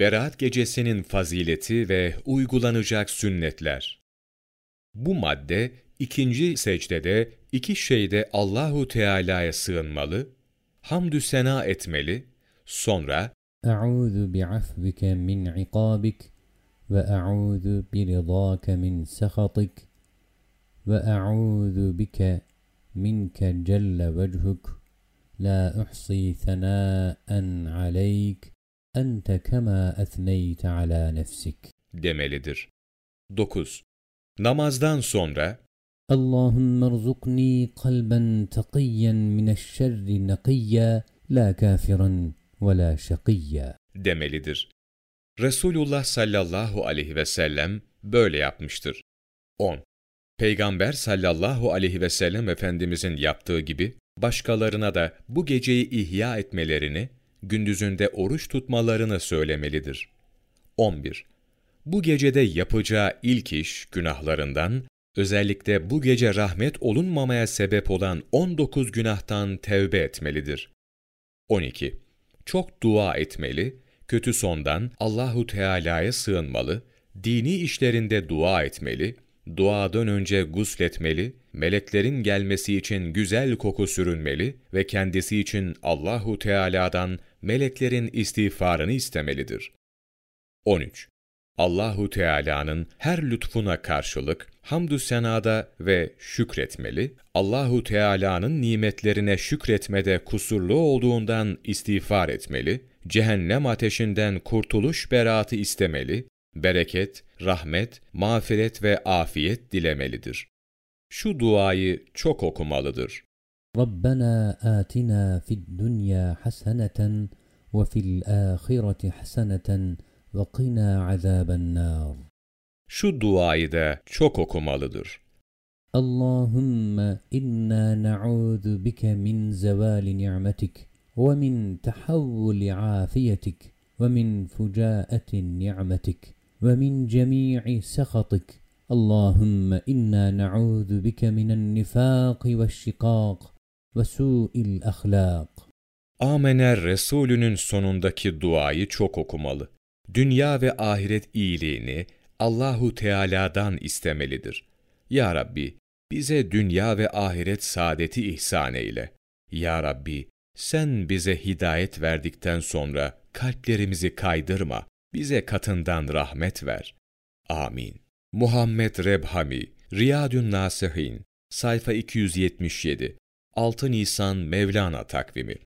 Berat Gecesi'nin fazileti ve uygulanacak sünnetler. Bu madde ikinci secdede iki şeyde Allahu Teala'ya sığınmalı, hamdü sena etmeli, sonra Eûzu bi'afvike min ikâbik ve eûzu biridâke min sehatik ve eûzu bike minke celle vechuk la uhsi senâen aleyk ente kema ethneyte ala nefsik demelidir. 9. Namazdan sonra Allahümme rzukni kalben takiyyen mineşşerri nakiyya la kafiran ve la şakiyya demelidir. Resulullah sallallahu aleyhi ve sellem böyle yapmıştır. 10. Peygamber sallallahu aleyhi ve sellem Efendimizin yaptığı gibi başkalarına da bu geceyi ihya etmelerini gündüzünde oruç tutmalarını söylemelidir. 11. Bu gecede yapacağı ilk iş günahlarından, özellikle bu gece rahmet olunmamaya sebep olan 19 günahtan tevbe etmelidir. 12. Çok dua etmeli, kötü sondan Allahu Teala'ya sığınmalı, dini işlerinde dua etmeli, duadan önce gusletmeli, meleklerin gelmesi için güzel koku sürünmeli ve kendisi için Allahu Teala'dan meleklerin istiğfarını istemelidir. 13. Allahu Teala'nın her lütfuna karşılık hamdü senada ve şükretmeli, Allahu Teala'nın nimetlerine şükretmede kusurlu olduğundan istiğfar etmeli, cehennem ateşinden kurtuluş beratı istemeli, bereket, rahmet, mağfiret ve afiyet dilemelidir. Şu duayı çok okumalıdır. ربنا آتنا في الدنيا حسنة وفي الآخرة حسنة وقنا عذاب النار Şu duayı da çok okumalıdır. اللهم إنا نعوذ بك من زوال نعمتك ومن تحول عافيتك ومن فجاءة نعمتك ومن جميع سخطك اللهم إنا نعوذ بك من النفاق والشقاق ve su'il ahlak. Amener Resulü'nün sonundaki duayı çok okumalı. Dünya ve ahiret iyiliğini Allahu Teala'dan istemelidir. Ya Rabbi, bize dünya ve ahiret saadeti ihsan eyle. Ya Rabbi, sen bize hidayet verdikten sonra kalplerimizi kaydırma, bize katından rahmet ver. Amin. Muhammed Rebhami, Riyadün Nasihin, sayfa 277 6 Nisan Mevlana takvimi